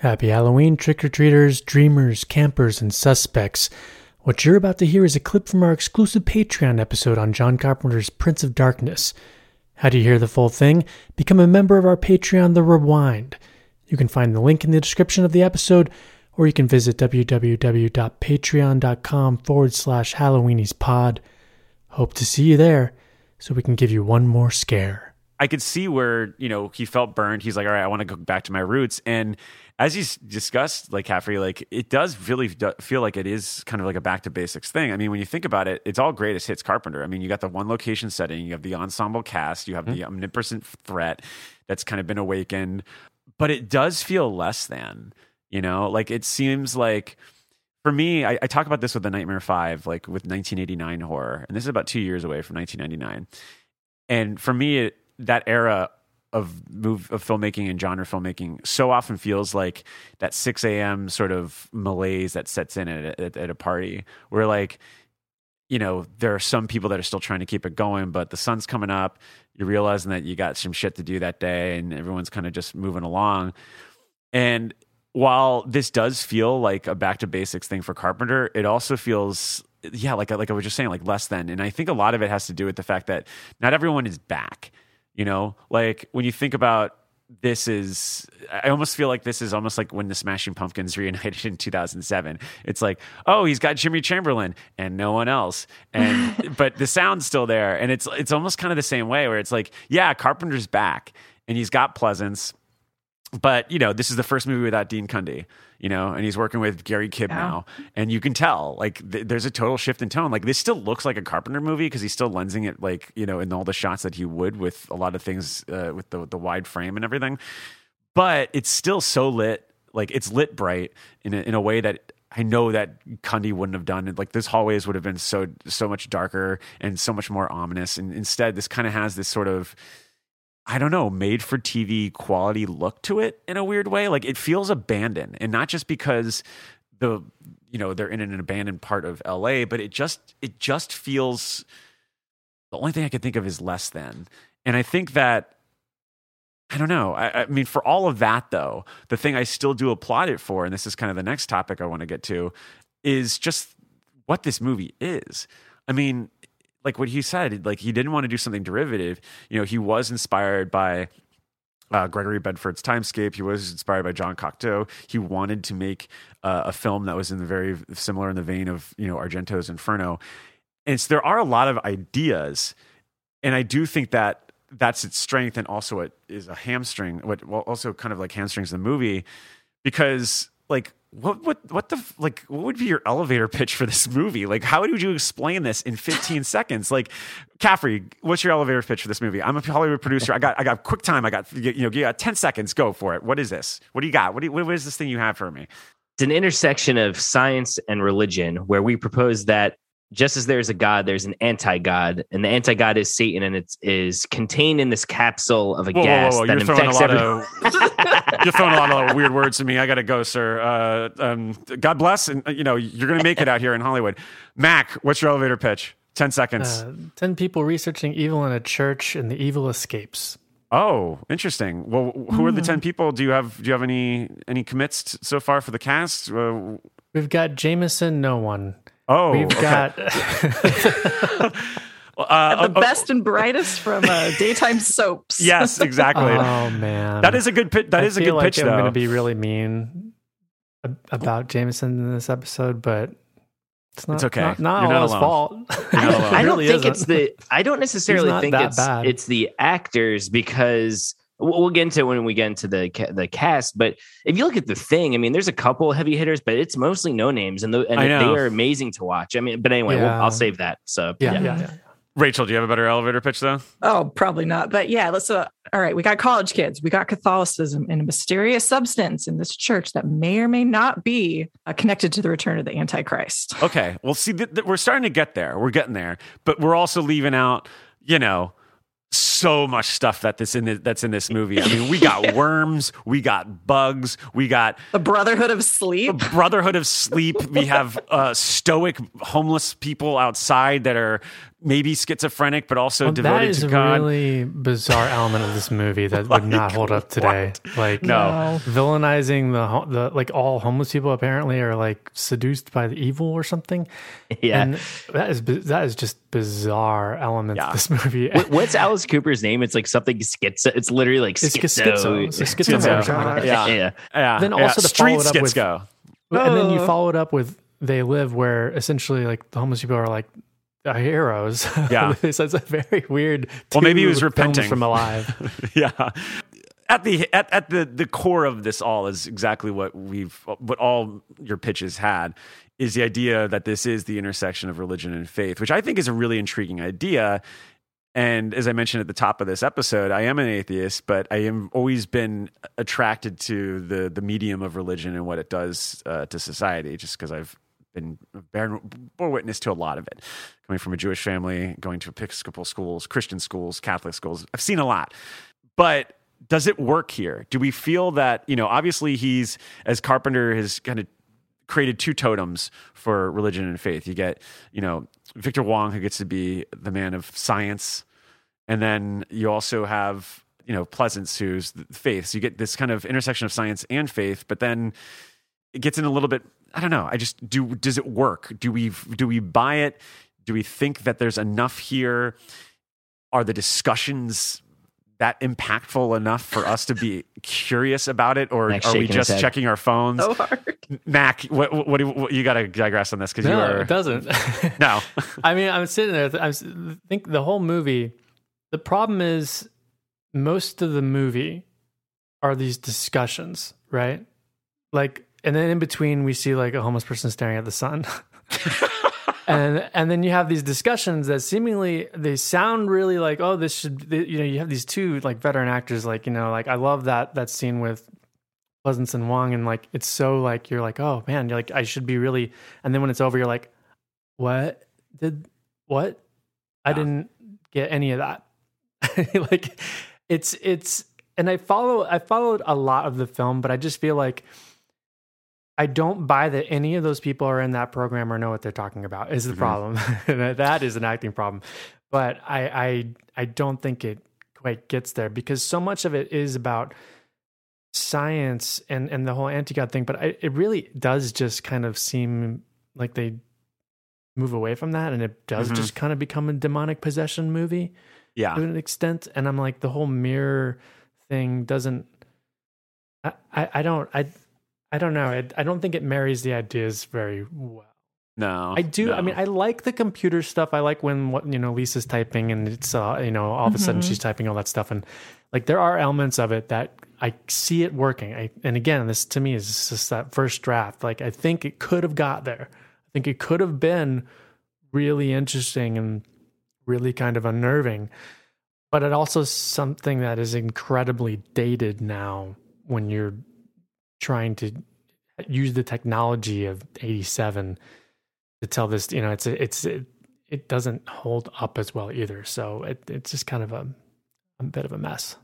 Happy Halloween, trick or treaters, dreamers, campers, and suspects. What you're about to hear is a clip from our exclusive Patreon episode on John Carpenter's Prince of Darkness. How do you hear the full thing? Become a member of our Patreon, The Rewind. You can find the link in the description of the episode, or you can visit www.patreon.com forward slash Halloweenies pod. Hope to see you there so we can give you one more scare. I could see where you know he felt burned. He's like, all right, I want to go back to my roots. And as he's discussed, like Caffrey, like it does really do- feel like it is kind of like a back to basics thing. I mean, when you think about it, it's all greatest hits Carpenter. I mean, you got the one location setting, you have the ensemble cast, you have mm-hmm. the omnipresent threat that's kind of been awakened, but it does feel less than. You know, like it seems like for me, I, I, talk about this with the Nightmare Five, like with 1989 horror, and this is about two years away from 1999. And for me, it, that era of move of filmmaking and genre filmmaking so often feels like that 6 a.m. sort of malaise that sets in at, at, at a party, where like you know, there are some people that are still trying to keep it going, but the sun's coming up. You're realizing that you got some shit to do that day, and everyone's kind of just moving along. And while this does feel like a back to basics thing for Carpenter, it also feels yeah, like like I was just saying, like less than. And I think a lot of it has to do with the fact that not everyone is back. You know, like when you think about this is I almost feel like this is almost like when the Smashing Pumpkins reunited in 2007. It's like, oh, he's got Jimmy Chamberlin and no one else, and but the sound's still there, and it's it's almost kind of the same way where it's like, yeah, Carpenter's back, and he's got Pleasence, but you know, this is the first movie without Dean Cundey, you know, and he's working with Gary Kibbe yeah. now, and you can tell like th- there's a total shift in tone. Like this still looks like a Carpenter movie because he's still lensing it like you know in all the shots that he would with a lot of things uh, with the the wide frame and everything, but it's still so lit, like it's lit bright in a, in a way that I know that Cundey wouldn't have done it. Like this hallways would have been so so much darker and so much more ominous, and instead this kind of has this sort of I don't know, made for TV quality look to it in a weird way. Like it feels abandoned, and not just because the you know they're in an abandoned part of LA, but it just it just feels. The only thing I can think of is less than, and I think that I don't know. I, I, mean, for all of that, though, the thing I still do applaud it for, and this is kind of the next topic I want to get to, is just what this movie is. I mean, like what he said, like he didn't want to do something derivative. You know, he was inspired by uh, Gregory Benford's Timescape. He was inspired by John Cocteau. He wanted to make uh, a film that was in the very similar in the vein of you know Argento's Inferno. And so there are a lot of ideas, and I do think that that's its strength, and also it is a hamstring. What well, also kind of like hamstrings the movie because like what what what the like what would be your elevator pitch for this movie? Like how would you explain this in 15 seconds? Like caffrey what's your elevator pitch for this movie? I'm a hollywood producer. I got i got quick time. I got you know you got 10 seconds. Go for it. What is this? What do you got? What, do you, what is this thing you have for me? It's an intersection of science and religion where we propose that just as there's a god, there's an anti-god, and the anti-god is Satan, and it is contained in this capsule of a whoa, gas whoa, whoa. that you're infects everyone. you're throwing a lot of weird words to me. I gotta go, sir. Uh, um, God bless, and you know you're gonna make it out here in Hollywood. Mac, what's your elevator pitch? Ten seconds. Uh, Ten people researching evil in a church, and the evil escapes. Oh, interesting. Well, who are the ten hmm. people? Do you have do you have any any commits so far for the cast? Uh, We've got Jameson, no one. Oh, we've okay. got uh, the oh, best and brightest from uh, daytime soaps. Yes, exactly. oh man, that is a good pitch. That I is a good like pitch. I'm going to be really mean about Jameson in this episode, but it's not. It's okay. Not, not all not his fault. I, I, don't really think isn't. it's the. I don't necessarily think it's bad. it's the actors because We'll get into it when we get into the the cast, but if you look at the thing, I mean, there's a couple heavy hitters, but it's mostly no names, and, the, and they are amazing to watch. I mean, but anyway, yeah. we'll, I'll save that. So yeah. Yeah, yeah. Rachel, do you have a better elevator pitch though? Oh, probably not. But yeah, let's. Uh, all right, we got college kids, we got Catholicism, and a mysterious substance in this church that may or may not be uh, connected to the return of the Antichrist. Okay, well, see, th- th- we're starting to get there. We're getting there, but we're also leaving out, you know, so much stuff that this in the, that's in this movie. I mean, we got worms, we got bugs, we got the Brotherhood of Sleep. The Brotherhood of Sleep. We have uh, stoic homeless people outside that are maybe schizophrenic, but also well, devoted that is to God. a really bizarre element of this movie that like, would not hold up today. What? Like no villainizing the the like all homeless people apparently are like seduced by the evil or something. Yeah, and that is that is just bizarre element yeah. of this movie. What's Alice Cooper's name? It's like something schizo. It's literally like schizo. It's schizo. It's schizo. schizo. Yeah. yeah, yeah. Then also yeah. to Street follow it up schizo. with, and then you oh. follow it up with They Live, where essentially like the homeless people are like the heroes. Yeah, so it's a very weird. Well, maybe he was repenting from Alive. yeah. At the at, at the the core of this all is exactly what we've what all your pitches had is the idea that this is the intersection of religion and faith, which I think is a really intriguing idea. And as I mentioned at the top of this episode, I am an atheist, but I am always been attracted to the the medium of religion and what it does uh, to society, just because I've been bear, bore witness to a lot of it. Coming from a Jewish family, going to Episcopal schools, Christian schools, Catholic schools, I've seen a lot. But does it work here? Do we feel that you know? Obviously, he's as Carpenter has kind of created two totems for religion and faith. You get, you know, Victor Wong, who gets to be the man of science, and then you also have, you know, Pleasence, who's faith. So you get this kind of intersection of science and faith, but then it gets in a little bit. I don't know. I just do. Does it work? Do we do we buy it? Do we think that there's enough here? Are the discussions that impactful enough for us to be curious about it, or are we just checking our phones? So hard. Mac, what, what, do you, what, you got to digress on this because no, you are. It doesn't. no. I mean, I'm sitting there. I think the whole movie. The problem is, most of the movie are these discussions, right? Like, and then in between, we see like a homeless person staring at the sun. and and then you have these discussions that seemingly they sound really like oh this should you know you have these two like veteran actors like you know like I love that that scene with Pleasence and Wong and like it's so like you're like oh man you're like I should be really and then when it's over you're like what did what? I didn't get any of that. Like it's it's and I follow I followed a lot of the film but I just feel like I don't buy that any of those people are in that program or know what they're talking about. Is the mm-hmm. problem? that is an acting problem, but I, I I don't think it quite gets there because so much of it is about science and and the whole anti-god thing. But I, it really does just kind of seem like they move away from that, and it does mm-hmm. just kind of become a demonic possession movie. Yeah, to an extent. And I'm like the whole mirror thing doesn't. I, I, I don't I I don't know. I, I don't think it marries the ideas very well. No, I do. No. I mean, I like the computer stuff. I like when what you know Lisa's typing and it's uh, you know all of a sudden mm-hmm. she's typing all that stuff and like there are elements of it that I see it working. I, and again, this to me is just that first draft. Like I think it could have got there. I think it could have been really interesting and really kind of unnerving. But it also something that is incredibly dated now when you're trying to use the technology of 87 to tell this you know it's it's it, it doesn't hold up as well either. So it, it's just kind of a, a bit of a mess